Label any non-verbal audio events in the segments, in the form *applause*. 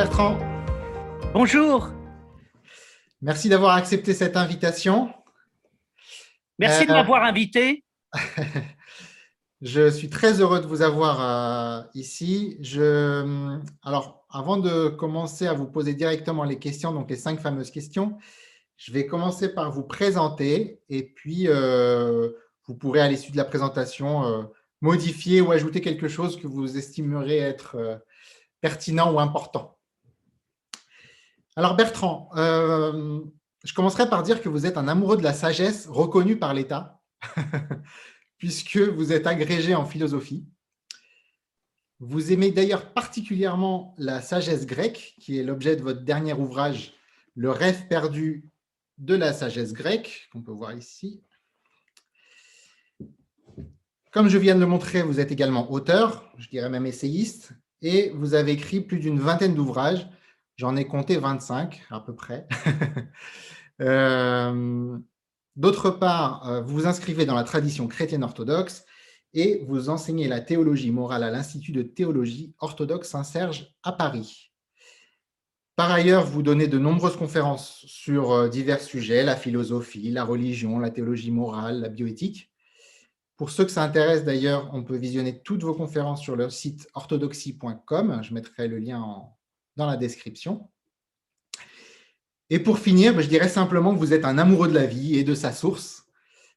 Bertrand. Bonjour. Merci d'avoir accepté cette invitation. Merci de Euh, m'avoir invité. *laughs* Je suis très heureux de vous avoir euh, ici. Je, alors, avant de commencer à vous poser directement les questions, donc les cinq fameuses questions, je vais commencer par vous présenter et puis euh, vous pourrez à l'issue de la présentation euh, modifier ou ajouter quelque chose que vous estimerez être euh, pertinent ou important. Alors Bertrand, euh, je commencerai par dire que vous êtes un amoureux de la sagesse reconnu par l'État, *laughs* puisque vous êtes agrégé en philosophie. Vous aimez d'ailleurs particulièrement la sagesse grecque, qui est l'objet de votre dernier ouvrage, Le rêve perdu de la sagesse grecque, qu'on peut voir ici. Comme je viens de le montrer, vous êtes également auteur, je dirais même essayiste, et vous avez écrit plus d'une vingtaine d'ouvrages. J'en ai compté 25 à peu près. *laughs* Euh, D'autre part, euh, vous vous inscrivez dans la tradition chrétienne orthodoxe et vous enseignez la théologie morale à l'Institut de théologie orthodoxe Saint-Serge à Paris. Par ailleurs, vous donnez de nombreuses conférences sur euh, divers sujets, la philosophie, la religion, la théologie morale, la bioéthique. Pour ceux que ça intéresse d'ailleurs, on peut visionner toutes vos conférences sur le site orthodoxie.com. Je mettrai le lien en- dans la description. Et pour finir, je dirais simplement que vous êtes un amoureux de la vie et de sa source.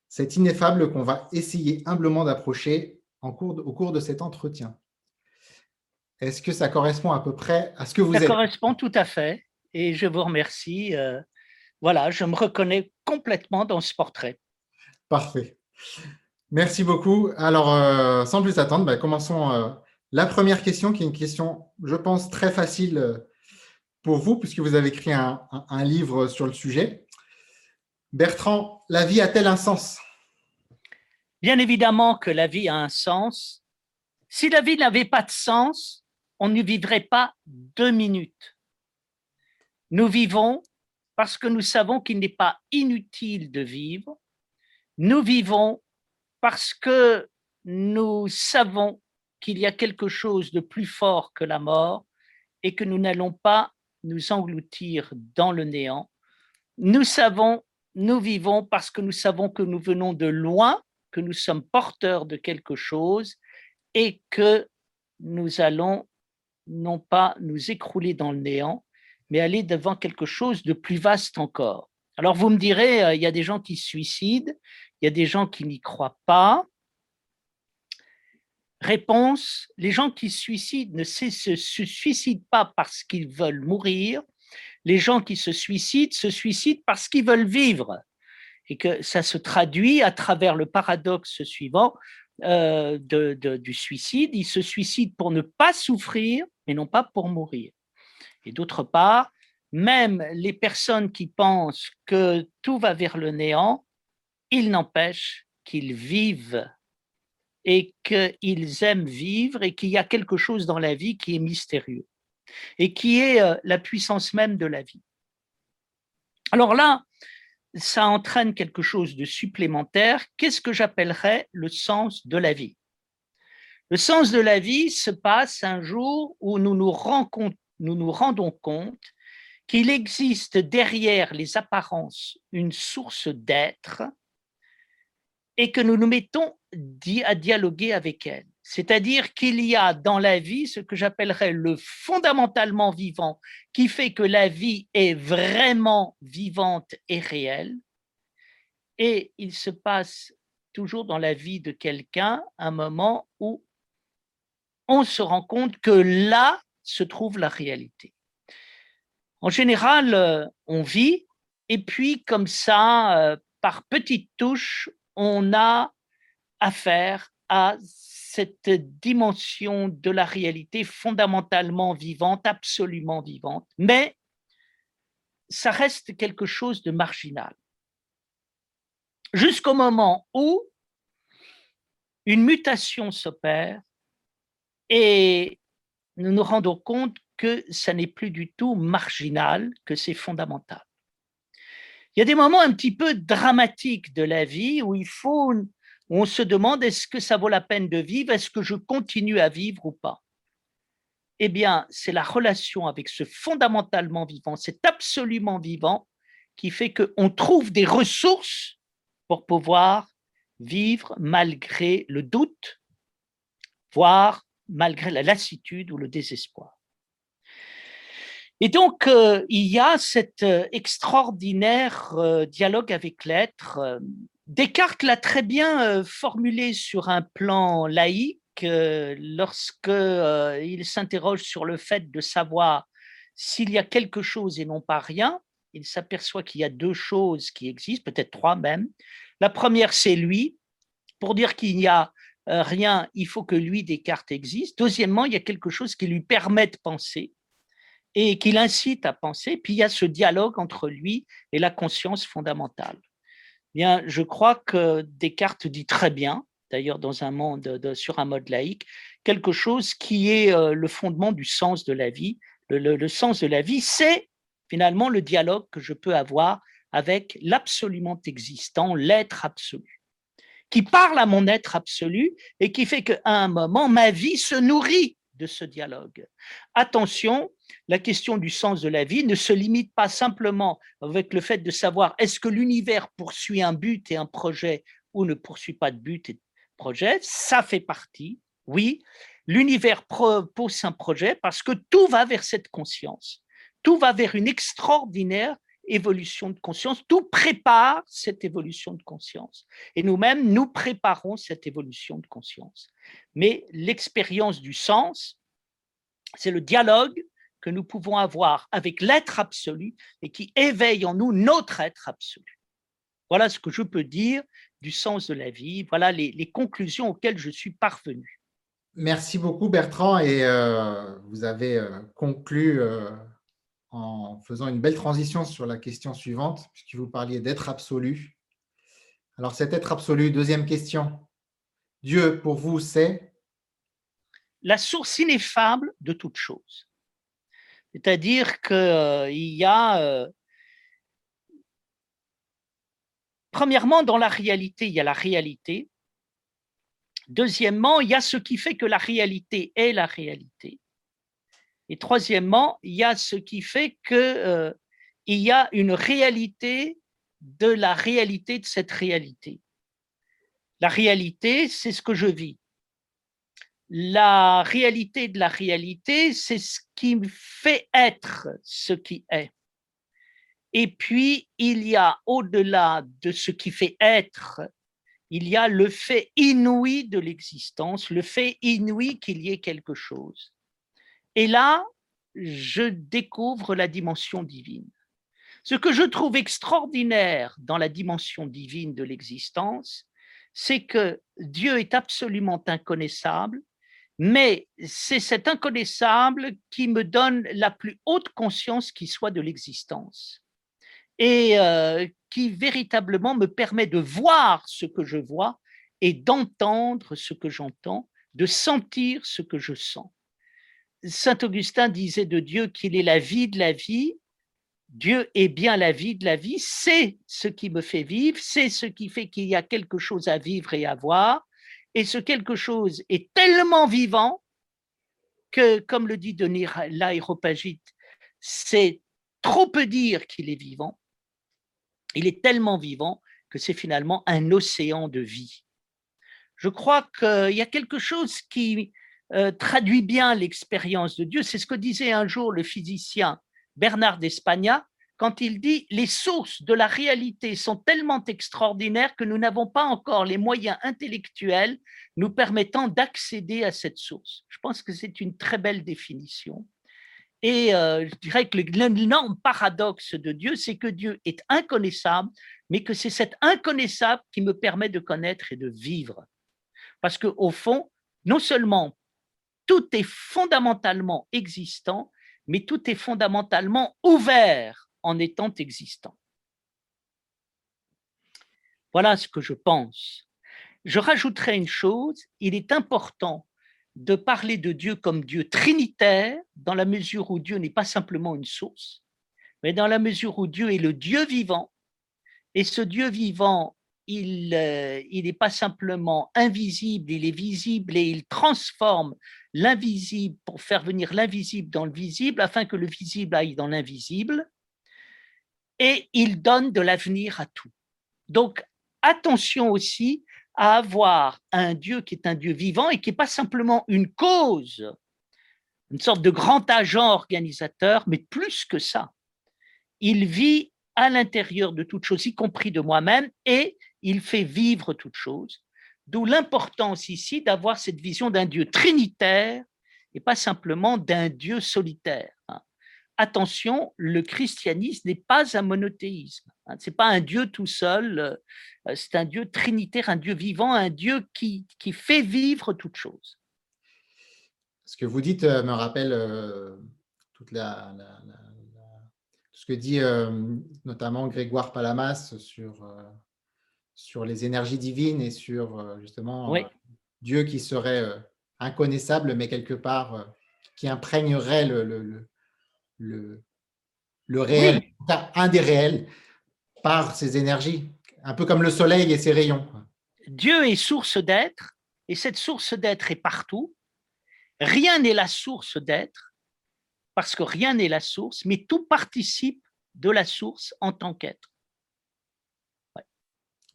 C'est ineffable qu'on va essayer humblement d'approcher au cours de cet entretien. Est-ce que ça correspond à peu près à ce que vous Ça êtes? correspond tout à fait et je vous remercie. euh, voilà, je me reconnais complètement dans ce portrait. Parfait. Merci beaucoup. Alors, euh, sans plus attendre, bah, commençons euh, la première question, qui est une question, je pense, très facile euh, pour vous, puisque vous avez écrit un, livre sur le sujet. Bertrand, la vie a-t-elle un sens? Bien évidemment que la vie a un sens. Si la vie n'avait pas de sens, on ne vivrait pas deux minutes. Nous vivons parce que nous savons qu'il n'est pas inutile de vivre. Nous vivons parce que nous savons qu'il y a quelque chose de plus fort que la mort et que nous n'allons pas nous engloutir dans le néant. Nous savons, nous vivons parce que nous savons que nous venons de loin, que nous sommes porteurs de quelque chose et que nous allons non pas nous écrouler dans le néant, mais aller devant quelque chose de plus vaste encore. Alors vous me direz, euh, il y a des gens qui se suicident, il y a des gens qui n'y croient pas. Réponse, les gens qui se suicident ne se, suicident pas parce qu'ils veulent mourir, les gens qui se suicident se suicident parce qu'ils veulent vivre. Et que ça se traduit à travers le paradoxe suivant euh, de- du suicide. Ils se suicident pour ne pas souffrir, mais non pas pour mourir. Et d'autre part, même les personnes qui pensent que tout va vers le néant, il n'empêche qu'ils vivent et qu'ils aiment vivre et qu'il y a quelque chose dans la vie qui est mystérieux et qui est euh, la puissance même de la vie. Alors là, ça entraîne quelque chose de supplémentaire. Qu'est-ce que j'appellerais le sens de la vie? Le sens de la vie se passe un jour où nous nous, nous nous rendons compte qu'il existe derrière les apparences une source d'être et que nous nous mettons à dialoguer avec elle. C'est-à-dire qu'il y a dans la vie ce que j'appellerais le fondamentalement vivant, qui fait que la vie est vraiment vivante et réelle. Et il se passe toujours dans la vie de quelqu'un un moment où on se rend compte que là se trouve la réalité. En général, euh, on vit et puis comme ça, euh, par petites touches, on a affaire à cette dimension de la réalité fondamentalement vivante, absolument vivante, mais ça reste quelque chose de marginal. Jusqu'au moment où une mutation s'opère et nous nous rendons compte que ça n'est plus du tout marginal, que c'est fondamental. Il y a des moments un petit peu dramatiques de la vie où il faut, où on se demande est-ce que ça vaut la peine de vivre, est-ce que je continue à vivre ou pas? eh bien, c'est la relation avec ce fondamentalement vivant, cet absolument vivant, qui fait qu'on trouve des ressources pour pouvoir vivre malgré le doute, voire malgré la lassitude ou le désespoir. Et donc, euh, il y a cet euh, extraordinaire euh, dialogue avec l'être. Descartes l'a très bien formulé sur un plan laïque lorsque il s'interroge sur le fait de savoir s'il y a quelque chose et non pas rien. Il s'aperçoit qu'il y a deux choses qui existent, peut-être trois même. La première, c'est lui. Pour dire qu'il n'y a rien, il faut que lui, Descartes, existe. Deuxièmement, il y a quelque chose qui lui permet de penser et qui l'incite à penser. Puis il y a ce dialogue entre lui et la conscience fondamentale. Bien, je crois que Descartes dit très bien, d'ailleurs dans un monde sur un mode laïque, quelque chose qui est euh, le fondement du sens de la vie. Le, sens de la vie, c'est finalement le dialogue que je peux avoir avec l'absolument existant, l'être absolu, qui parle à mon être absolu et qui fait qu'à un moment, ma vie se nourrit de ce dialogue. Attention, la question du sens de la vie ne se limite pas simplement avec le fait de savoir est-ce que l'univers poursuit un but et un projet ou ne poursuit pas de but et de projet. Ça fait partie, oui. L'univers propose un projet parce que tout va vers cette conscience. Tout va vers une extraordinaire évolution de conscience. Tout prépare cette évolution de conscience. Et nous-mêmes, nous préparons cette évolution de conscience. Mais l'expérience du sens, c'est le dialogue que nous pouvons avoir avec l'être absolu et qui éveille en nous notre être absolu. Voilà ce que je peux dire du sens de la vie. Voilà les, conclusions auxquelles je suis parvenu. Merci beaucoup Bertrand et euh, vous avez euh, conclu euh, en faisant une belle transition sur la question suivante puisque vous parliez d'être absolu. Alors cet être absolu, deuxième question. Dieu pour vous c'est? La source ineffable de toute chose. C'est-à-dire qu'il euh, y a, euh, premièrement, dans la réalité, il y a la réalité. Deuxièmement, il y a ce qui fait que la réalité est la réalité. Et troisièmement, il y a ce qui fait qu'il euh, y a une réalité de la réalité de cette réalité. La réalité, c'est ce que je vis la réalité de la réalité, c'est ce qui fait être ce qui est. Et puis, il y a au-delà de ce qui fait être, il y a le fait inouï de l'existence, le fait inouï qu'il y ait quelque chose. Et là, je découvre la dimension divine. Ce que je trouve extraordinaire dans la dimension divine de l'existence, c'est que Dieu est absolument inconnaissable, mais c'est cet inconnaissable qui me donne la plus haute conscience qui soit de l'existence et euh, qui véritablement me permet de voir ce que je vois et d'entendre ce que j'entends, de sentir ce que je sens. Saint Augustin disait de Dieu qu'il est la vie de la vie. Dieu est bien la vie de la vie, c'est ce qui me fait vivre, c'est ce qui fait qu'il y a quelque chose à vivre et à voir, et ce quelque chose est tellement vivant que, comme le dit Denis l'aéropagite, c'est trop peu dire qu'il est vivant. Il est tellement vivant que c'est finalement un océan de vie. Je crois qu'il y a quelque chose qui euh, traduit bien l'expérience de Dieu. C'est ce que disait un jour le physicien Bernard d'Espagna quand il dit les sources de la réalité sont tellement extraordinaires que nous n'avons pas encore les moyens intellectuels nous permettant d'accéder à cette source. Je pense que c'est une très belle définition. Et euh, je dirais que l'énorme paradoxe de Dieu, c'est que Dieu est inconnaissable, mais que c'est cet inconnaissable qui me permet de connaître et de vivre. Parce qu'au fond, non seulement tout est fondamentalement existant, mais tout est fondamentalement ouvert en étant existant. Voilà ce que je pense. Je rajouterai une chose, il est important de parler de Dieu comme Dieu trinitaire, dans la mesure où Dieu n'est pas simplement une source, mais dans la mesure où Dieu est le Dieu vivant, et ce Dieu vivant il n'est pas simplement invisible, il est visible et il transforme l'invisible pour faire venir l'invisible dans le visible afin que le visible aille dans l'invisible. Et il donne de l'avenir à tout. Donc, attention aussi à avoir un Dieu qui est un Dieu vivant et qui n'est pas simplement une cause, une sorte de grand agent organisateur, mais plus que ça. Il vit à l'intérieur de toute chose, y compris de moi-même, et il fait vivre toute chose. D'où l'importance ici d'avoir cette vision d'un Dieu trinitaire et pas simplement d'un Dieu solitaire. Attention, le christianisme n'est pas un monothéisme. Hein. Ce n'est pas un Dieu tout seul, euh, c'est un Dieu trinitaire, un Dieu vivant, un Dieu qui, qui fait vivre toute chose. Ce que vous dites euh, me rappelle euh, toute la, ce que dit notamment Grégoire Palamas sur sur les énergies divines et sur euh, justement euh, Dieu qui serait euh, inconnaissable, mais quelque part qui imprégnerait le, le, le, le, réel, un des réels, par ses énergies, un peu comme le soleil et ses rayons. Dieu est source d'être, et cette source d'être est partout. Rien n'est la source d'être, parce que rien n'est la source, mais tout participe de la source en tant qu'être.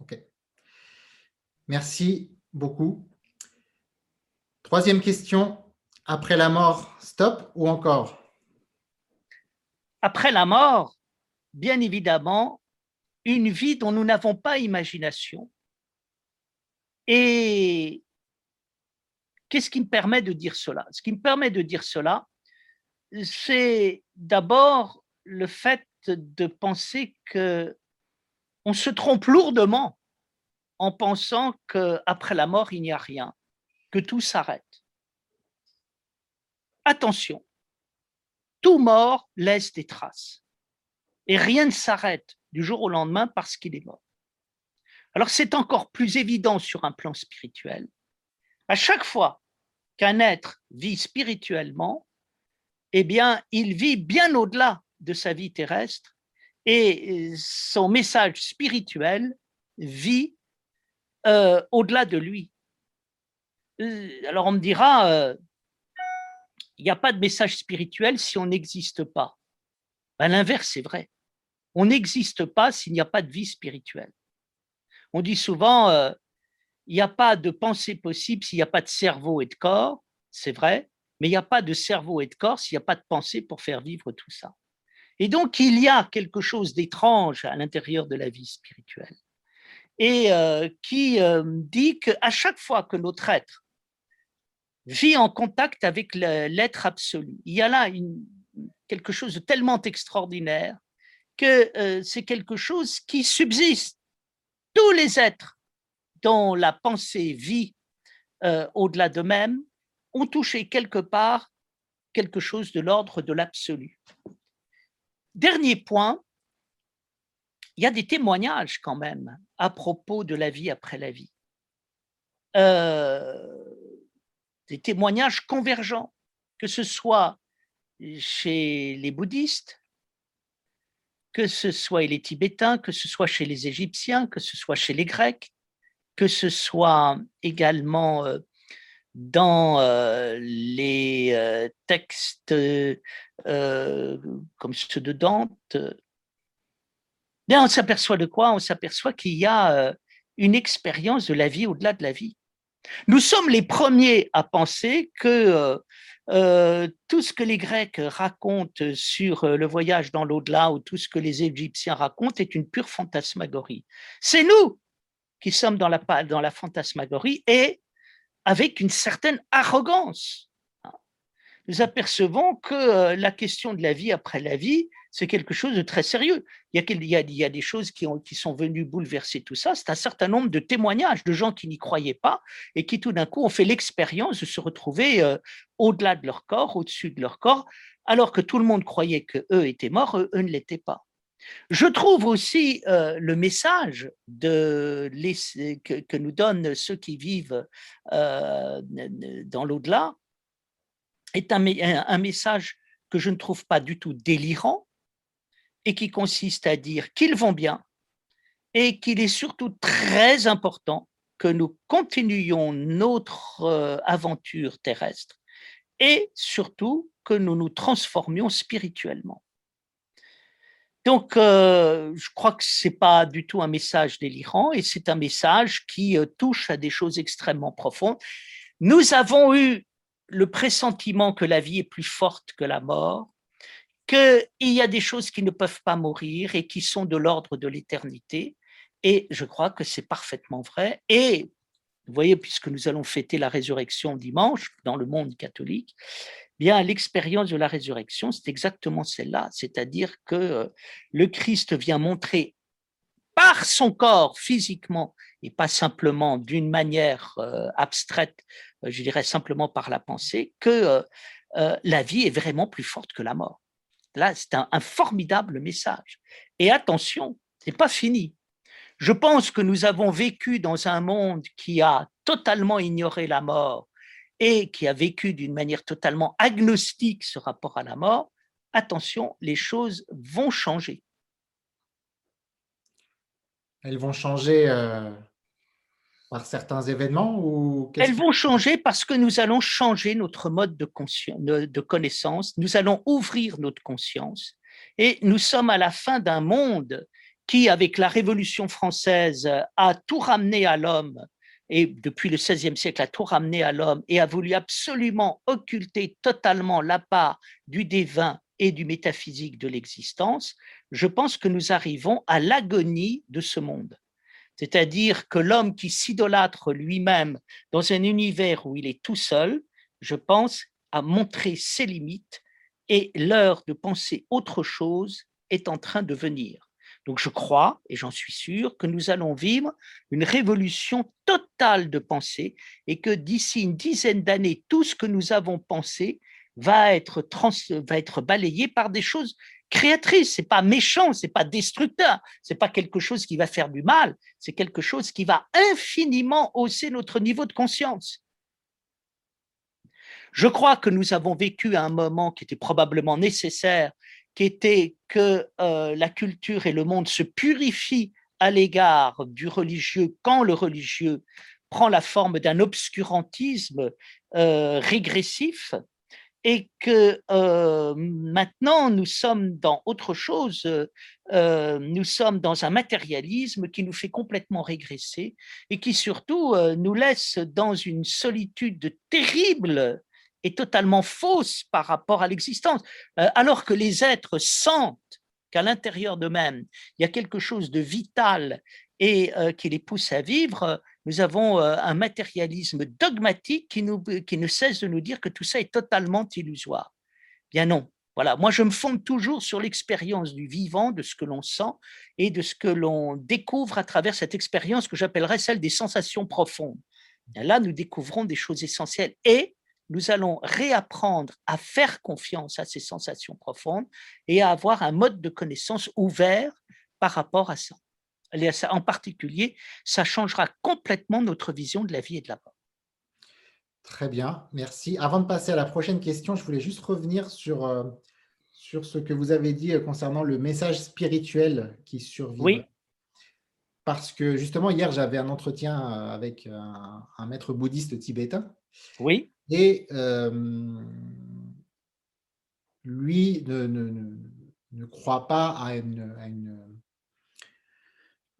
Ok. Merci beaucoup. Troisième question. Après la mort, stop ou encore? Après la mort, bien évidemment, une vie dont nous n'avons pas imagination. Et qu'est-ce qui me permet de dire cela? Ce qui me permet de dire cela, c'est d'abord le fait de penser que on se trompe lourdement en pensant qu'après la mort, il n'y a rien, que tout s'arrête. Attention, tout mort laisse des traces et rien ne s'arrête du jour au lendemain parce qu'il est mort. Alors c'est encore plus évident sur un plan spirituel. À chaque fois qu'un être vit spirituellement, eh bien, il vit bien au-delà de sa vie terrestre et son message spirituel vit euh, au-delà de lui. Euh, alors on me dira, euh, il n'y a pas de message spirituel si on n'existe pas. Ben, l'inverse est vrai. On n'existe pas s'il n'y a pas de vie spirituelle. On dit souvent, il n'y a pas de pensée possible s'il n'y a pas de cerveau et de corps, c'est vrai, mais il n'y a pas de cerveau et de corps s'il n'y a pas de pensée pour faire vivre tout ça. Et donc, il y a quelque chose d'étrange à l'intérieur de la vie spirituelle et euh, qui euh, dit qu'à chaque fois que notre être vit en contact avec l'être absolu, il y a là quelque chose de tellement extraordinaire que euh, c'est quelque chose qui subsiste. Tous les êtres dont la pensée vit au-delà d'eux-mêmes ont touché quelque part quelque chose de l'ordre de l'absolu. Dernier point, il y a des témoignages quand même à propos de la vie après la vie. Euh, des témoignages convergents, que ce soit chez les bouddhistes, que ce soit les Tibétains, que ce soit chez les Égyptiens, que ce soit chez les Grecs, que ce soit également euh, dans euh, les textes euh, comme ceux de Dante, on s'aperçoit de quoi? On s'aperçoit qu'il y a une expérience de la vie au-delà de la vie. Nous sommes les premiers à penser que euh, tout ce que les Grecs racontent sur le voyage dans l'au-delà ou tout ce que les Égyptiens racontent est une pure fantasmagorie. C'est nous qui sommes dans la, dans la fantasmagorie et avec une certaine arrogance nous apercevons que euh, la question de la vie après la vie, c'est quelque chose de très sérieux. Il y a, des choses qui, ont, qui sont venues bouleverser tout ça. C'est un certain nombre de témoignages de gens qui n'y croyaient pas et qui tout d'un coup ont fait l'expérience de se retrouver euh, au-delà de leur corps, au-dessus de leur corps, alors que tout le monde croyait qu'eux étaient morts, eux, ne l'étaient pas. Je trouve aussi euh, le message que, nous donnent ceux qui vivent dans l'au-delà est un, message que je ne trouve pas du tout délirant et qui consiste à dire qu'ils vont bien et qu'il est surtout très important que nous continuions notre euh, aventure terrestre et surtout que nous nous transformions spirituellement. Donc, euh, je crois que ce n'est pas du tout un message délirant et c'est un message qui euh, touche à des choses extrêmement profondes. Nous avons eu le pressentiment que la vie est plus forte que la mort, qu'il y a des choses qui ne peuvent pas mourir et qui sont de l'ordre de l'éternité. Et je crois que c'est parfaitement vrai. Et vous voyez, puisque nous allons fêter la résurrection dimanche dans le monde catholique, bien l'expérience de la résurrection, c'est exactement celle-là, c'est-à-dire que euh, le Christ vient montrer par son corps physiquement et pas simplement d'une manière euh, abstraite, je dirais simplement par la pensée, que la vie est vraiment plus forte que la mort. Là, c'est un, formidable message. Et attention, c'est pas fini. Je pense que nous avons vécu dans un monde qui a totalement ignoré la mort et qui a vécu d'une manière totalement agnostique ce rapport à la mort. Attention, les choses vont changer. Elles vont changer euh, par certains événements ou Elles vont changer parce que nous allons changer notre mode de, de connaissance, nous allons ouvrir notre conscience et nous sommes à la fin d'un monde qui, avec la Révolution française, a tout ramené à l'homme, et depuis le XVIe siècle a tout ramené à l'homme, et a voulu absolument occulter totalement la part du divin et du métaphysique de l'existence, je pense que nous arrivons à l'agonie de ce monde. C'est-à-dire que l'homme qui s'idolâtre lui-même dans un univers où il est tout seul, je pense, a montré ses limites et l'heure de penser autre chose est en train de venir. Donc je crois, et j'en suis sûr, que nous allons vivre une révolution totale de pensée et que d'ici une dizaine d'années, tout ce que nous avons pensé va être, va être balayé par des choses créatrices. C'est pas méchant, c'est pas destructeur, c'est pas quelque chose qui va faire du mal, c'est quelque chose qui va infiniment hausser notre niveau de conscience. Je crois que nous avons vécu un moment qui était probablement nécessaire qui était que euh, la culture et le monde se purifient à l'égard du religieux quand le religieux prend la forme d'un obscurantisme euh, régressif et que euh, maintenant nous sommes dans autre chose, nous sommes dans un matérialisme qui nous fait complètement régresser et qui surtout nous laisse dans une solitude terrible est totalement fausse par rapport à l'existence, euh, alors que les êtres sentent qu'à l'intérieur d'eux-mêmes, il y a quelque chose de vital et euh, qui les pousse à vivre, nous avons euh, un matérialisme dogmatique qui, ne cesse de nous dire que tout ça est totalement illusoire. Bien non. Voilà, moi je me fonde toujours sur l'expérience du vivant, de ce que l'on sent et de ce que l'on découvre à travers cette expérience que j'appellerais celle des sensations profondes. là, nous découvrons des choses essentielles et nous allons réapprendre à faire confiance à ces sensations profondes et à avoir un mode de connaissance ouvert par rapport à ça. En particulier, ça changera complètement notre vision de la vie et de la mort. Très bien, merci. Avant de passer à la prochaine question, je voulais juste revenir sur, euh, sur ce que vous avez dit euh, concernant le message spirituel qui survit. Oui. Parce que justement, hier, j'avais un entretien euh, avec un maître bouddhiste tibétain. Oui. Et euh, lui ne, ne, ne, croit pas à une, une,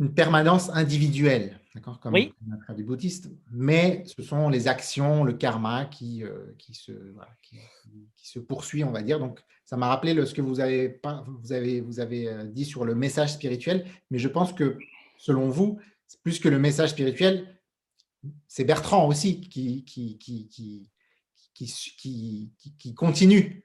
permanence individuelle, comme oui. du bouddhiste, mais ce sont les actions, le karma qui, euh, qui, se, qui, se poursuit, on va dire. Donc, ça m'a rappelé ce que vous avez, vous, avez, vous avez euh, dit sur le message spirituel, mais je pense que, selon vous, plus que le message spirituel, c'est Bertrand aussi qui, qui, qui, qui, qui, continue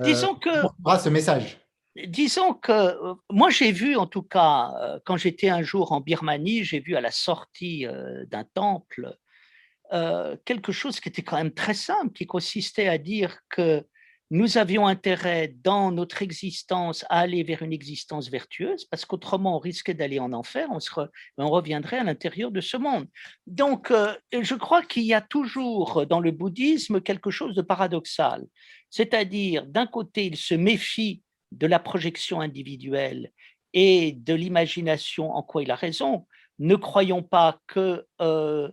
euh, disons que, ce message. Disons que euh, moi j'ai vu en tout cas, euh, quand j'étais un jour en Birmanie, j'ai vu à la sortie d'un temple quelque chose qui était quand même très simple, qui consistait à dire que nous avions intérêt dans notre existence à aller vers une existence vertueuse, parce qu'autrement on risquait d'aller en enfer, on, on reviendrait à l'intérieur de ce monde. Donc, euh, je crois qu'il y a toujours dans le bouddhisme quelque chose de paradoxal, c'est-à-dire d'un côté, il se méfie de la projection individuelle et de l'imagination, en quoi il a raison. Ne croyons pas que euh,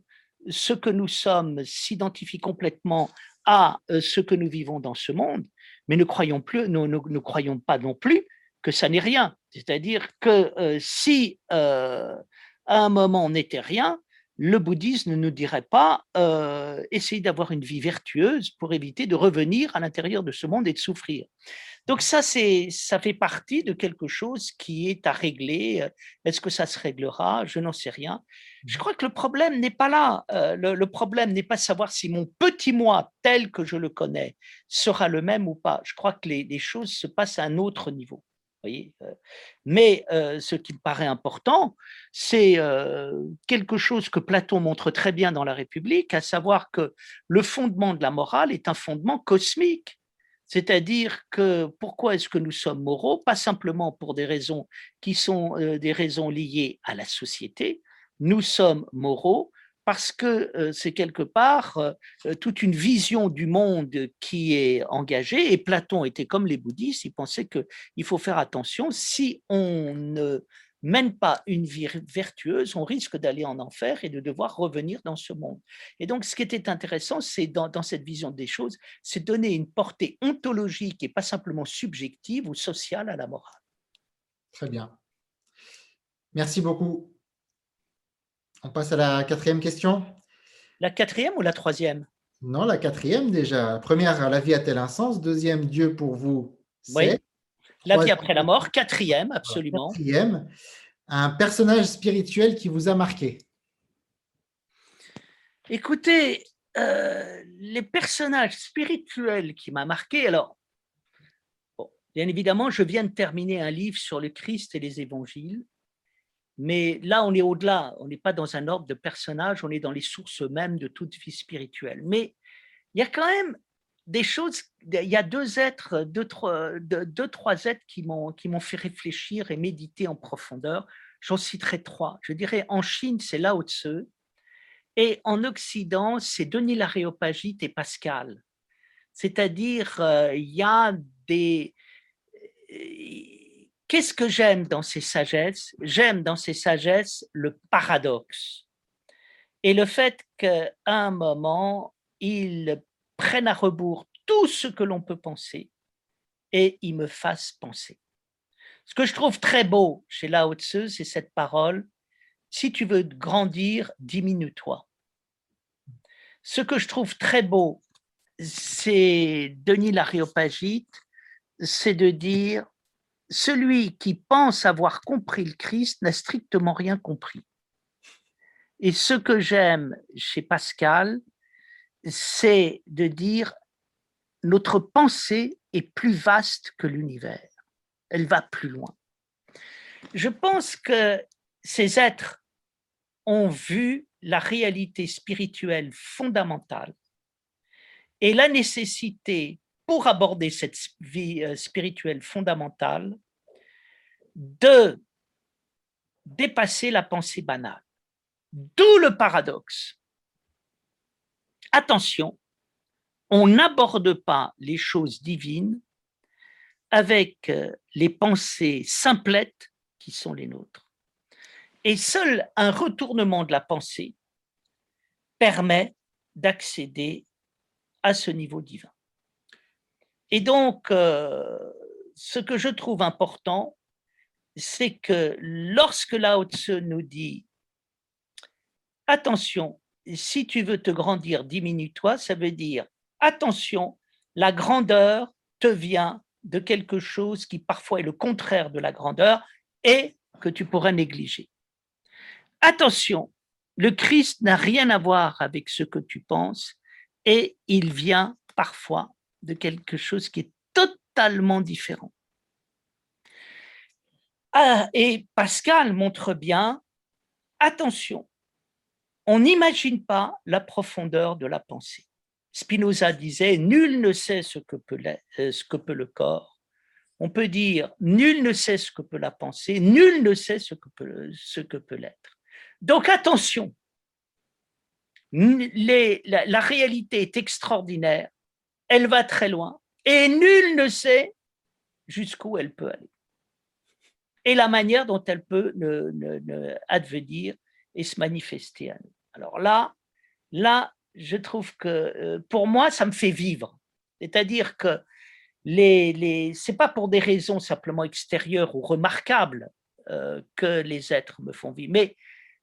ce que nous sommes s'identifie complètement à euh, ce que nous vivons dans ce monde, mais ne croyons, plus, nous, croyons pas non plus que ça n'est rien. C'est-à-dire que euh, si à un moment on n'était rien, le bouddhisme ne nous dirait pas essayer d'avoir une vie vertueuse pour éviter de revenir à l'intérieur de ce monde et de souffrir. Donc ça, c'est, ça fait partie de quelque chose qui est à régler. Est-ce que ça se réglera? Je n'en sais rien. Je crois que le problème n'est pas là. Euh, le, problème n'est pas savoir si mon petit moi, tel que je le connais, sera le même ou pas. Je crois que les choses se passent à un autre niveau. Euh, mais euh, ce qui me paraît important, c'est euh, quelque chose que Platon montre très bien dans la République, à savoir que le fondement de la morale est un fondement cosmique. C'est-à-dire que pourquoi est-ce que nous sommes moraux? Pas simplement pour des raisons qui sont des raisons liées à la société. Nous sommes moraux parce que euh, c'est quelque part euh, euh, toute une vision du monde qui est engagée. Et Platon était comme les bouddhistes, il pensait qu'il faut faire attention, si on ne mène pas une vie vertueuse, on risque d'aller en enfer et de devoir revenir dans ce monde. Et donc, ce qui était intéressant, c'est dans, dans, cette vision des choses, c'est donner une portée ontologique et pas simplement subjective ou sociale à la morale. Très bien. Merci beaucoup. On passe à la quatrième question. La quatrième ou la troisième? Non, la quatrième déjà. Première, la vie a-t-elle un sens? Deuxième, Dieu pour vous, Oui. La vie après la mort. Quatrième, absolument. Quatrième, un personnage spirituel qui vous a marqué. Écoutez, euh, les personnages spirituels qui m'ont marqué, alors, bien évidemment, je viens de terminer un livre sur le Christ et les évangiles. Mais là, on est au-delà, on n'est pas dans un ordre de personnages, on est dans les sources mêmes de toute vie spirituelle. Mais il y a quand même des choses, il y a deux êtres, deux, trois, deux, trois êtres qui m'ont fait réfléchir et méditer en profondeur. J'en citerai trois. Je dirais en Chine, c'est Lao Tzu, et en Occident, c'est Denis l'Aréopagite et Pascal. C'est-à-dire, euh, il y a des Qu'est-ce que j'aime dans ces sagesses? J'aime dans ces sagesses le paradoxe et le fait qu'à un moment, ils prennent à rebours tout ce que l'on peut penser et ils me fassent penser. Ce que je trouve très beau chez Lao c'est cette parole si tu veux grandir, diminue-toi. Ce que je trouve très beau, c'est Denis l'Aréopagite, c'est de dire celui qui pense avoir compris le Christ n'a strictement rien compris. Et ce que j'aime chez Pascal, c'est de dire notre pensée est plus vaste que l'univers. Elle va plus loin. Je pense que ces êtres ont vu la réalité spirituelle fondamentale et la nécessité pour aborder cette vie euh, spirituelle fondamentale, de dépasser la pensée banale. D'où le paradoxe. Attention, on n'aborde pas les choses divines avec euh, les pensées simplettes qui sont les nôtres. Et seul un retournement de la pensée permet d'accéder à ce niveau divin. Et donc, euh, ce que je trouve important, c'est que lorsque Lao Tzu nous dit attention, si tu veux te grandir, diminue-toi, ça veut dire attention, la grandeur te vient de quelque chose qui parfois est le contraire de la grandeur et que tu pourrais négliger. Attention, le Christ n'a rien à voir avec ce que tu penses et il vient parfois de quelque chose qui est totalement différent. Ah, et Pascal montre bien, attention, on n'imagine pas la profondeur de la pensée. Spinoza disait, nul ne sait ce que peut, euh, ce que peut le corps. On peut dire, nul ne sait ce que peut la pensée, nul ne sait ce que peut, l'être. Donc attention, la réalité est extraordinaire, elle va très loin et nul ne sait jusqu'où elle peut aller. et la manière dont elle peut advenir et se manifester à nous. Alors là, là, je trouve que euh, pour moi, ça me fait vivre. C'est-à-dire que les, les, ce n'est pas pour des raisons simplement extérieures ou remarquables euh, que les êtres me font vivre, mais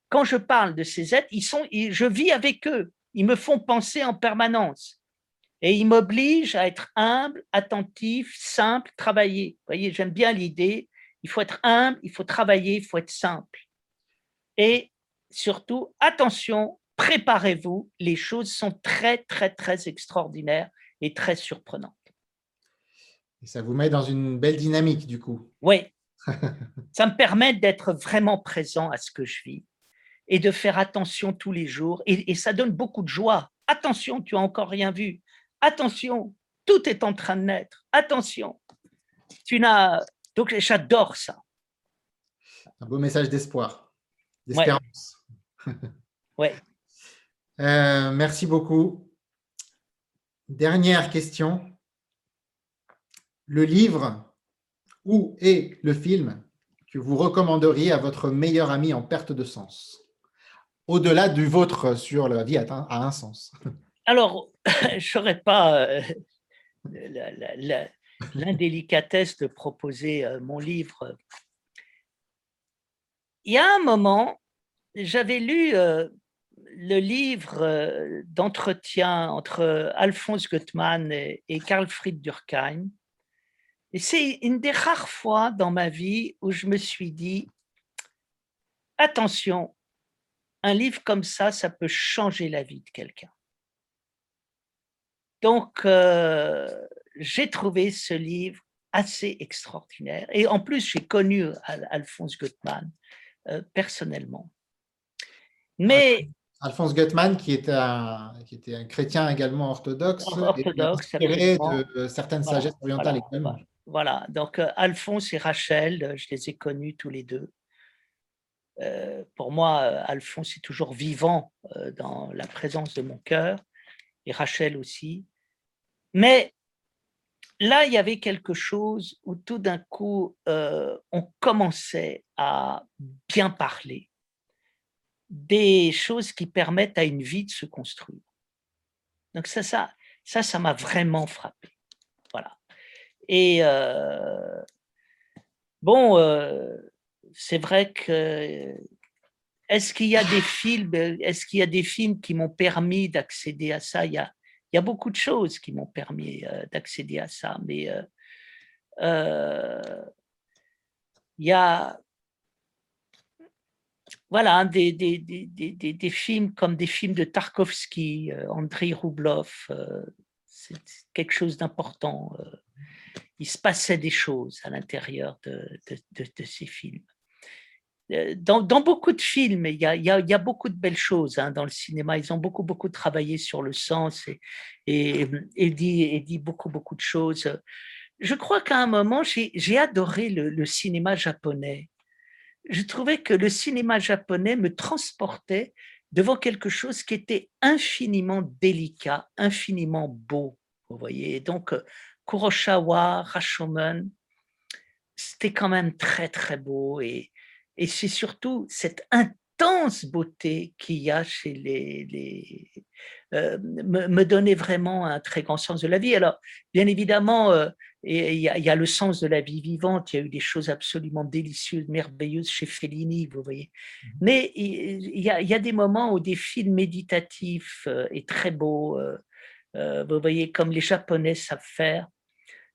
quand je parle de ces êtres, ils sont, je vis avec eux, ils me font penser en permanence. Et ils m'obligent à être humble, attentif, simple, travailler. Vous voyez, j'aime bien l'idée, il faut être humble, il faut travailler, il faut être simple. Et surtout, attention, préparez-vous, les choses sont très, très, très extraordinaires et très surprenantes. Et ça vous met dans une belle dynamique, du coup. Oui, *laughs* ça me permet d'être vraiment présent à ce que je vis et de faire attention tous les jours. Et, ça donne beaucoup de joie. Attention, tu as encore rien vu. Attention, tout est en train de naître. Attention, tu n'as. Donc j'adore ça. Un beau message d'espoir, d'espérance. Ouais. Euh, merci beaucoup. Dernière question. Le livre ou est le film que vous recommanderiez à votre meilleur ami en perte de sens? Au-delà du vôtre sur la vie a un sens. Alors, *laughs* je n'aurais pas euh, l'indélicatesse de proposer euh, mon livre. Il y a un moment, j'avais lu euh, le livre d'entretien entre Alphonse Gottman et, Karl Fried Durkheim. Et c'est une des rares fois dans ma vie où je me suis dit, attention, un livre comme ça, ça peut changer la vie de quelqu'un. Donc, euh, j'ai trouvé ce livre assez extraordinaire. Et en plus, j'ai connu Alphonse Gottman euh, personnellement. Mais Alphonse Guttmann, qui était un, qui était un chrétien également orthodoxe, orthodoxe inspiré de certaines sagesses orientales voilà, Voilà, donc euh, Alphonse et Rachel, je les ai connus tous les deux. pour moi, Alphonse est toujours vivant dans la présence de mon cœur, et Rachel aussi. Mais là, il y avait quelque chose où tout d'un coup, euh, on commençait à bien parler des choses qui permettent à une vie de se construire. Donc ça, ça, ça, ça m'a vraiment frappé. Voilà. Et euh, bon, euh, c'est vrai que est-ce qu'il y a des films, est-ce qu'il y a des films qui m'ont permis d'accéder à ça? Il y, a, il y a beaucoup de choses qui m'ont permis euh, d'accéder à ça, mais il y a voilà, des, des, films comme des films de Tarkovsky, Andrei Roublov, c'est quelque chose d'important. Il se passait des choses à l'intérieur de, ces films. Euh, dans, beaucoup de films, il y a, beaucoup de belles choses hein, dans le cinéma. Ils ont beaucoup, beaucoup travaillé sur le sens et, dit, beaucoup, beaucoup de choses. Je crois qu'à un moment, j'ai adoré le, cinéma japonais. Je trouvais que le cinéma japonais me transportait devant quelque chose qui était infiniment délicat, infiniment beau. Vous voyez, donc Kurosawa, Rashomon, c'était quand même très, très beau et, et c'est surtout cette beauté qu'il y a chez les... les euh, me, donnait vraiment un très grand sens de la vie. Alors, bien évidemment, euh, il y, a, le sens de la vie vivante. Il y a eu des choses absolument délicieuses, merveilleuses chez Fellini, vous voyez. Mmh Mais il y, a, il y a des moments où des films méditatifs euh, et très beaux, vous voyez, comme les Japonais savent faire,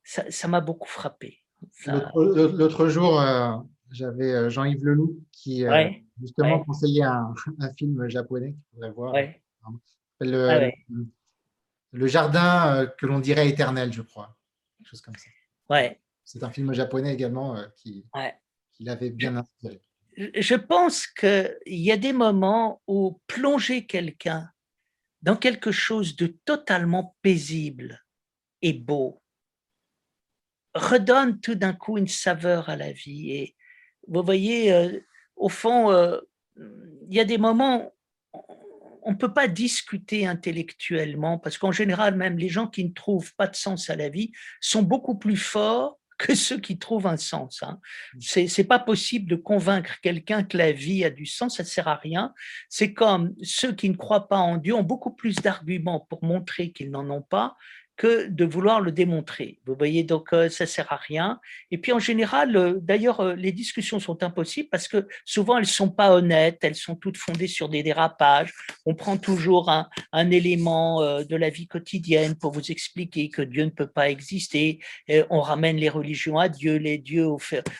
ça m'a beaucoup frappé. L'autre jour, j'avais euh, Jean-Yves Leloup qui euh, justement conseillait *laughs* un, film japonais qu'il faudrait voir. Le, le, jardin euh, que l'on dirait éternel, je crois. Quelque chose comme ça. Ouais. C'est un film japonais également qui, qui l'avait bien inspiré. Je pense qu'il y a des moments où plonger quelqu'un dans quelque chose de totalement paisible et beau redonne tout d'un coup une saveur à la vie. Et vous voyez, euh, au fond, euh, il y a des moments, on ne peut pas discuter intellectuellement, parce qu'en général, même les gens qui ne trouvent pas de sens à la vie sont beaucoup plus forts *laughs* que ceux qui trouvent un sens. Hein. C'est C'est pas possible de convaincre quelqu'un que la vie a du sens, ça ne sert à rien. C'est comme ceux qui ne croient pas en Dieu ont beaucoup plus d'arguments pour montrer qu'ils n'en ont pas que de vouloir le démontrer. Vous voyez, donc euh, ça sert à rien. Et puis en général, euh, d'ailleurs, euh, les discussions sont impossibles parce que souvent elles sont pas honnêtes, elles sont toutes fondées sur des dérapages. On prend toujours un, élément de la vie quotidienne pour vous expliquer que Dieu ne peut pas exister. On ramène les religions à Dieu, les dieux aux,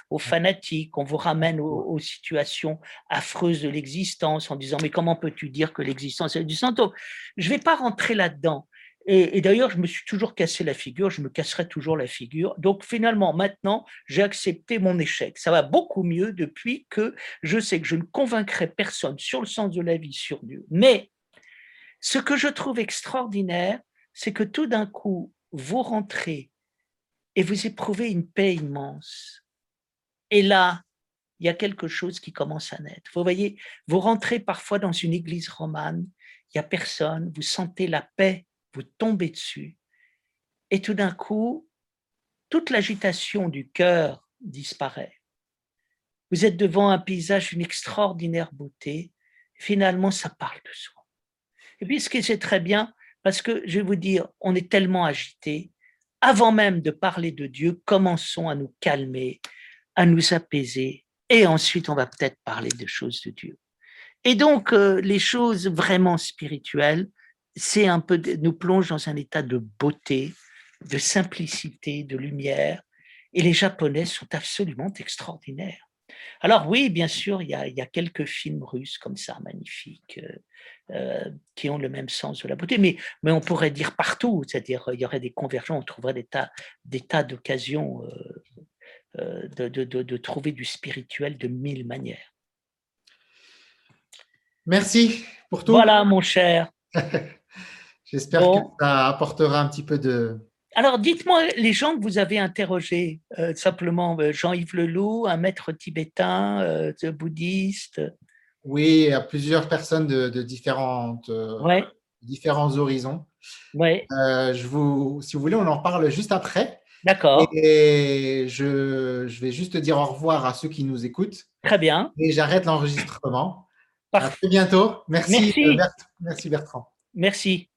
aux fanatiques. On vous ramène aux, aux situations affreuses de l'existence en disant mais comment peux-tu dire que l'existence est du santo Je vais pas rentrer là-dedans. Et, d'ailleurs, je me suis toujours cassé la figure, je me casserai toujours la figure. Donc finalement, maintenant, j'ai accepté mon échec. Ça va beaucoup mieux depuis que je sais que je ne convaincrai personne sur le sens de la vie, sur Dieu. Mais ce que je trouve extraordinaire, c'est que tout d'un coup, vous rentrez et vous éprouvez une paix immense. Et là, il y a quelque chose qui commence à naître. Vous voyez, vous rentrez parfois dans une église romane, il n'y a personne, vous sentez la paix vous tombez dessus, et tout d'un coup, toute l'agitation du cœur disparaît. Vous êtes devant un paysage d'une extraordinaire beauté, finalement, ça parle de soi. Et puis, ce qui est très bien, parce que je vais vous dire, on est tellement agité, avant même de parler de Dieu, commençons à nous calmer, à nous apaiser, et ensuite on va peut-être parler de choses de Dieu. Et donc, euh, les choses vraiment spirituelles, c'est un peu, nous plonge dans un état de beauté, de simplicité, de lumière. Et les Japonais sont absolument extraordinaires. Alors oui, bien sûr, il y a, quelques films russes comme ça, magnifiques, euh, euh, qui ont le même sens de la beauté, mais, mais on pourrait dire partout, c'est-à-dire il y aurait des convergences, on trouverait des tas, des tas d'occasions euh, de, de trouver du spirituel de mille manières. Merci pour tout. Voilà, mon cher. *laughs* J'espère que ça apportera un petit peu de. Alors, dites-moi les gens que vous avez interrogés, euh, simplement euh, Jean-Yves Leloup, un maître tibétain, euh, bouddhiste. Oui, à plusieurs personnes de, différentes, différents horizons. Ouais. je vous, si vous voulez, on en parle juste après. D'accord. Et je, je, vais juste dire au revoir à ceux qui nous écoutent. Très bien. Et j'arrête l'enregistrement. À très bientôt. Merci, Merci. Merci Bertrand. Merci.